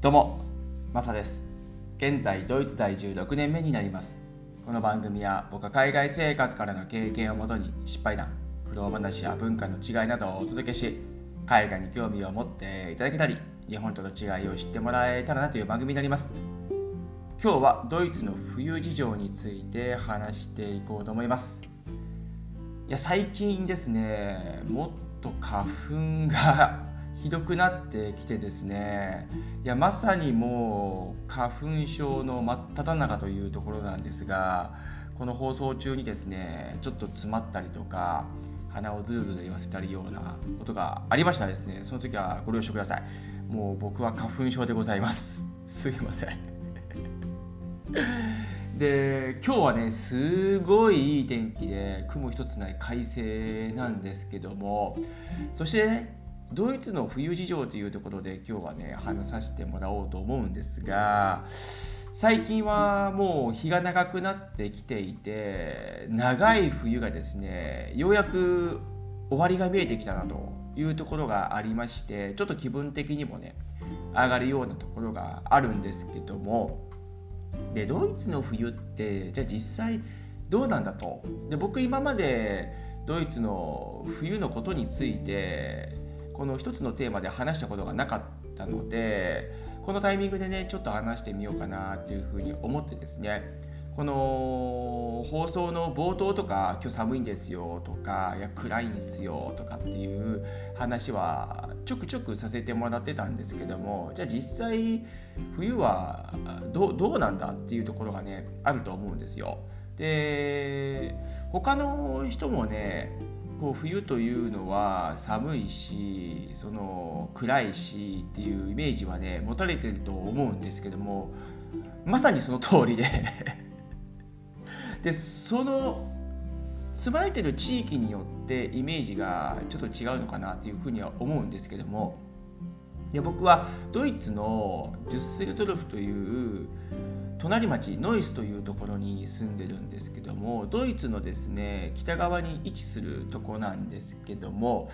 どうもマサです。現在ドイツ在住6年目になります。この番組は僕は海外生活からの経験をもとに失敗談苦労話や文化の違いなどをお届けし海外に興味を持っていただけたり日本との違いを知ってもらえたらなという番組になります。今日はドイツの冬事情について話していこうと思います。いや最近ですねもっと花粉がひどくなってきてですねいやまさにもう花粉症の真っ只中というところなんですがこの放送中にですねちょっと詰まったりとか鼻をズルズル言わせたりようなことがありましたらですねその時はご了承ください。もう僕は花粉症でございます。すいません。で今日はねすごいいい天気で雲一つない快晴なんですけどもそして、ね、ドイツの冬事情というところで今日はね話させてもらおうと思うんですが最近はもう日が長くなってきていて長い冬がですねようやく終わりが見えてきたなというところがありましてちょっと気分的にもね上がるようなところがあるんですけどもでドイツの冬ってじゃあ実際どうなんだと。で僕今までドイツの冬のことについてこの一つのテーマで話したことがなかったのでこのタイミングでねちょっと話してみようかなっていうふうに思ってですねこの放送の冒頭とか今日寒いんですよとかいや暗いんですよとかっていう話はちょくちょくさせてもらってたんですけどもじゃあ実際冬はどうなんだっていうところがねあると思うんですよ。で他の人もねこう冬というのは寒いしその暗いしっていうイメージはね持たれてると思うんですけどもまさにその通りで。でその住まれてる地域によってイメージがちょっと違うのかなっていうふうには思うんですけどもで僕はドイツのデュッセルドルフという隣町ノイスというところに住んでるんですけどもドイツのですね北側に位置するとこなんですけども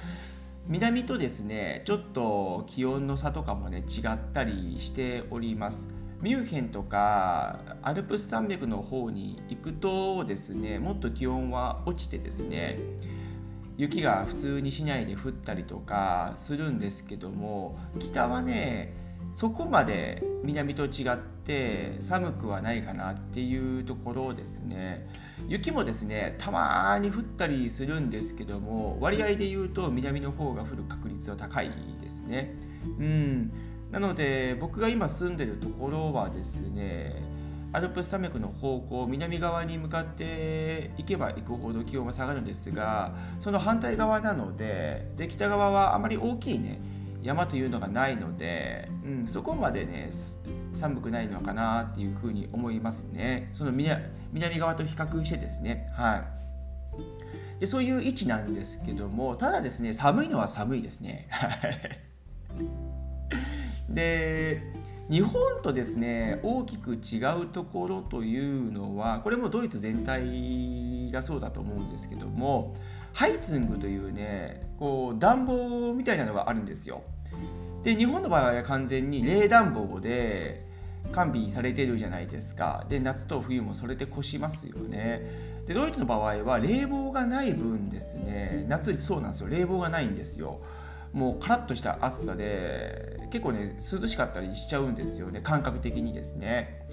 南とですねちょっと気温の差とかもね違ったりしております。ミュンヘンとかアルプス山脈の方に行くとですねもっと気温は落ちてですね雪が普通に市内で降ったりとかするんですけども北はねそこまで南と違って寒くはないかなっていうところですね。雪もですねたまに降ったりするんですけども割合で言うと南の方が降る確率は高いですね。うん。なので僕が今住んでるところはですねアルプス山脈の方向南側に向かって行けば行くほど気温は下がるんですがその反対側なのでで北側はあまり大きいね山というのがないので、うん、そこまでね寒くないのかなっていうふうに思いますね。その南側と比較してですね。はい。でそういう位置なんですけどもただですね寒いのは寒いですね。で日本とですね大きく違うところというのはこれもドイツ全体がそうだと思うんですけどもハイツングというねこう暖房みたいなのがあるんですよ。で日本の場合は完全に冷暖房で完備されてるじゃないですか。で夏と冬もそれで越しますよね。でドイツの場合は冷房がない分ですね。夏そうなんですよ。冷房がないんですよ。もうカラッとした暑さで結構ね涼しかったりしちゃうんですよね。感覚的にですね。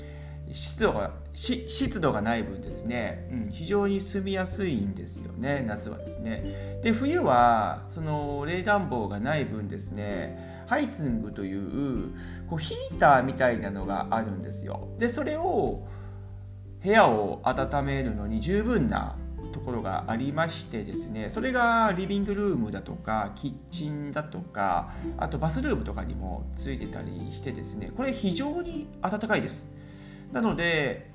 湿度が湿度がない分ですね、うん、非常に住みやすいんですよね。夏はですね。で冬はその冷暖房がない分ですねハイツングというこうヒーターみたいなのがあるんですよ。でそれを部屋を温めるのに十分なところがありましてですねそれがリビングルームだとかキッチンだとかあとバスルームとかにもついてたりしてですねこれ非常に暖かいです。なので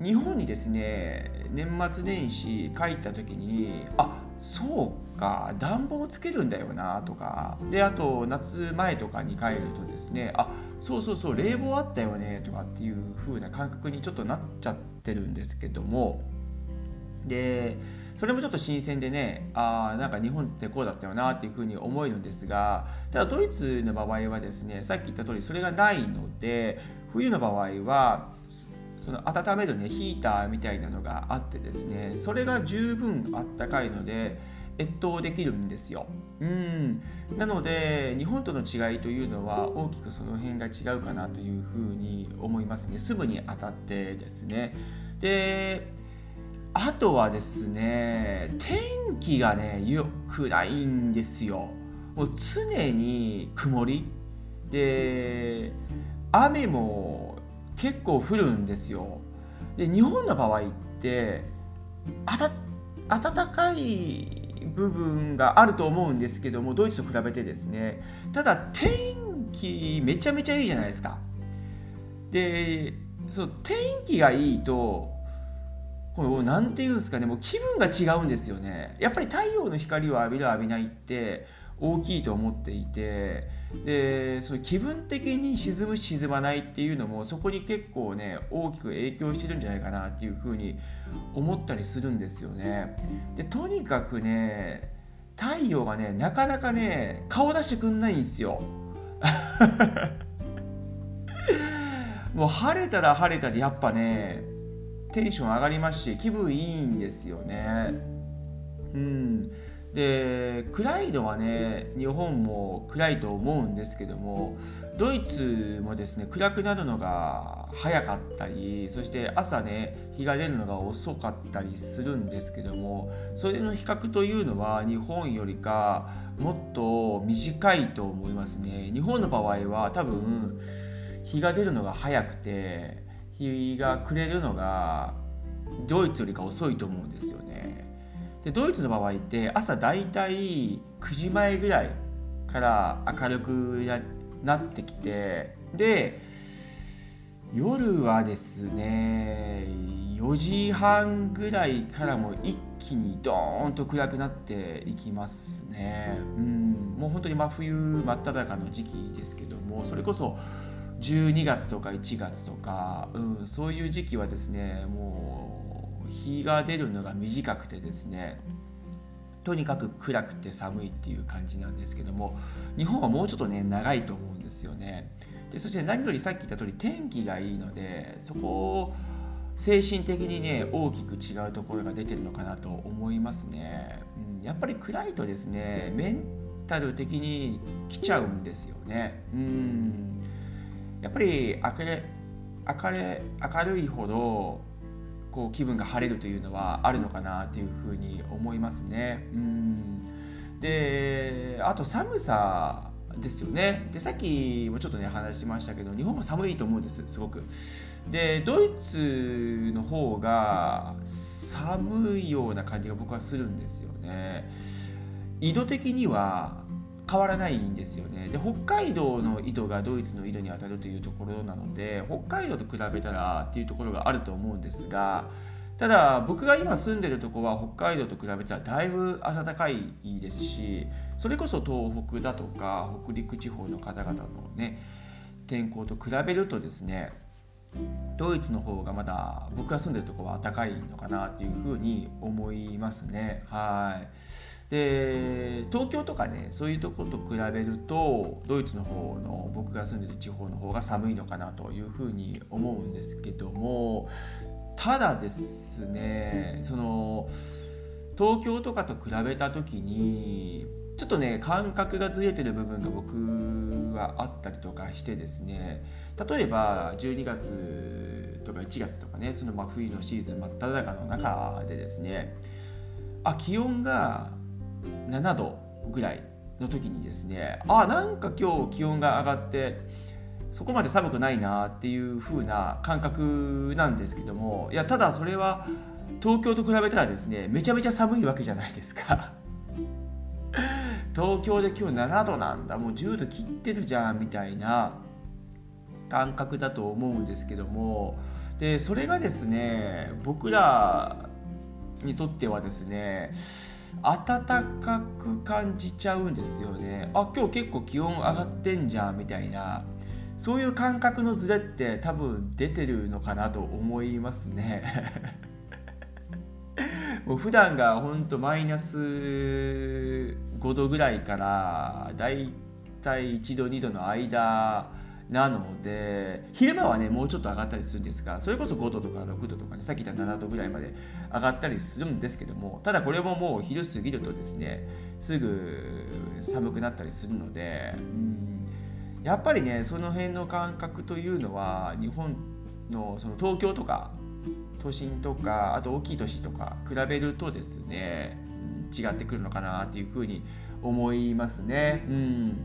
日本にですね年末年始帰った時にあそうか暖房つけるんだよなとか。であと夏前とかに帰るとですねあそうそうそう冷房あったよねとかっていう風な感覚にちょっとなっちゃってるんですけども。でそれもちょっと新鮮でねあなんか日本ってこうだったよなっていうふうに思えるんですが。ただドイツの場合はですねさっき言った通りそれがないので冬の場合はその温めるねヒーターみたいなのがあってですねそれが十分あったかいので越冬できるんですよ。うんなので日本との違いというのは大きくその辺が違うかなというふうに思いますねすぐに当たってですね。であとはですね天気がね暗いんですよ。もう常に曇りで雨も結構降るんですよ。で日本の場合って暖かい部分があると思うんですけどもドイツと比べてですねただ天気めちゃめちゃいいじゃないですかでそう天気がいいとこれ何て言うんですかねもう気分が違うんですよねやっぱり太陽の光を浴びる浴びないって大きいと思っていてでその気分的に沈む沈まないっていうのもそこに結構ね大きく影響してるんじゃないかなっていうふうに思ったりするんですよね。でとにかくね太陽がねなかなかね顔出してくんないんですよ。もう晴れたら晴れたでやっぱねテンション上がりますし気分いいんですよね。うんで暗いのはね日本も暗いと思うんですけどもドイツもですね暗くなるのが早かったりそして朝ね日が出るのが遅かったりするんですけどもそれの比較というのは日本よりかもっと短いと思いますね。日本の場合は多分日が出るのが早くて日が暮れるのがドイツよりか遅いと思うんですよね。でドイツの場合って朝だいたい9時前ぐらいから明るくなってきてで夜はですね4時半ぐらいからも一気にドーンと暗くなっていきますね。うんもう本当に真冬真っ只中の時期ですけどもそれこそ12月とか1月とか、うん、そういう時期はですねもう日が出るのが短くてですねとにかく暗くて寒いっていう感じなんですけども日本はもうちょっとね長いと思うんですよね。でそして何よりさっき言った通り天気がいいのでそこを精神的にね大きく違うところが出てるのかなと思いますね、うん、やっぱり暗いとですねメンタル的に来ちゃうんですよね。うん。やっぱり明る明るいほどこう気分が晴れるというのはあるのかなというふうに思いますね。うんであと寒さですよねでさっきもちょっとね話しましたけど日本も寒いと思うんですすごく。でドイツの方が寒いような感じが僕はするんですよね。緯度的には変わらないんですよねで北海道の緯度がドイツの緯度に当たるというところなので北海道と比べたらっていうところがあると思うんですがただ僕が今住んでるとこは北海道と比べたらだいぶ暖かいですしそれこそ東北だとか北陸地方の方々のね天候と比べるとですねドイツの方がまだ僕が住んでるとこは暖かいのかなっていうふうに思いますねはい。で東京とかねそういうとこと比べるとドイツの方の僕が住んでる地方の方が寒いのかなというふうに思うんですけどもただですねその東京とかと比べた時にちょっとね感覚がずれてる部分が僕はあったりとかしてですね例えば12月とか1月とかねその真冬のシーズン真っ只中の中でですねあ気温が7度ぐらいの時にですねあなんか今日気温が上がってそこまで寒くないなっていう風な感覚なんですけどもいやただそれは東京と比べたらですねめちゃめちゃ寒いわけじゃないですか。東京で今日7度なんだもう10度切ってるじゃんみたいな感覚だと思うんですけどもでそれがですね僕らにとってはですね暖かく感じちゃうんですよね。あ今日結構気温上がってんじゃんみたいな。そういう感覚のズレって多分出てるのかなと思いますね。もう普段が本当マイナス5度ぐらいからだいたい1度2度の間なので昼間はねもうちょっと上がったりするんですがそれこそ5度とか6度とかねさっき言った7度ぐらいまで上がったりするんですけどもただこれももう昼過ぎるとですねすぐ寒くなったりするのでうんやっぱりねその辺の感覚というのは日本のその東京とか都心とかあと大きい都市とか比べるとですね違ってくるのかなっていうふうに思いますね。うん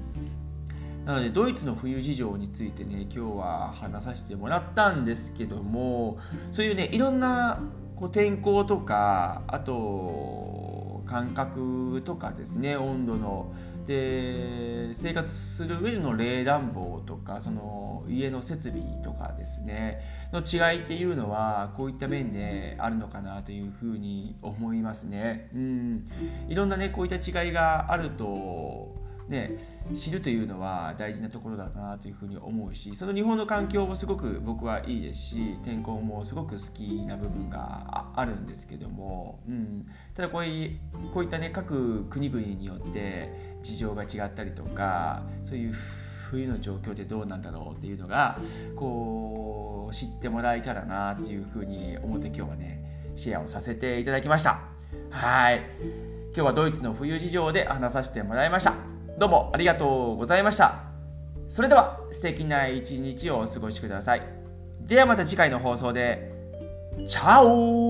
なのでドイツの冬事情についてね今日は話させてもらったんですけどもそういうねいろんなこう天候とかあと感覚とかですね温度ので生活する上での冷暖房とかその家の設備とかですねの違いっていうのはこういった面であるのかなというふうに思いますね。うん、いろんなねこういった違いがあるとね、知るというのは大事なところだなというふうに思うしその日本の環境もすごく僕はいいですし天候もすごく好きな部分があるんですけども、うん、ただこういこういったね各国々によって事情が違ったりとかそういう冬の状況でどうなんだろうっていうのがこう知ってもらえたらなっていうふうに思って今日はねシェアをさせていただきました。はい。今日はドイツの冬事情で話させてもらいました。どうもありがとうございました。それでは素敵な一日をお過ごしください。ではまた次回の放送で。チャオ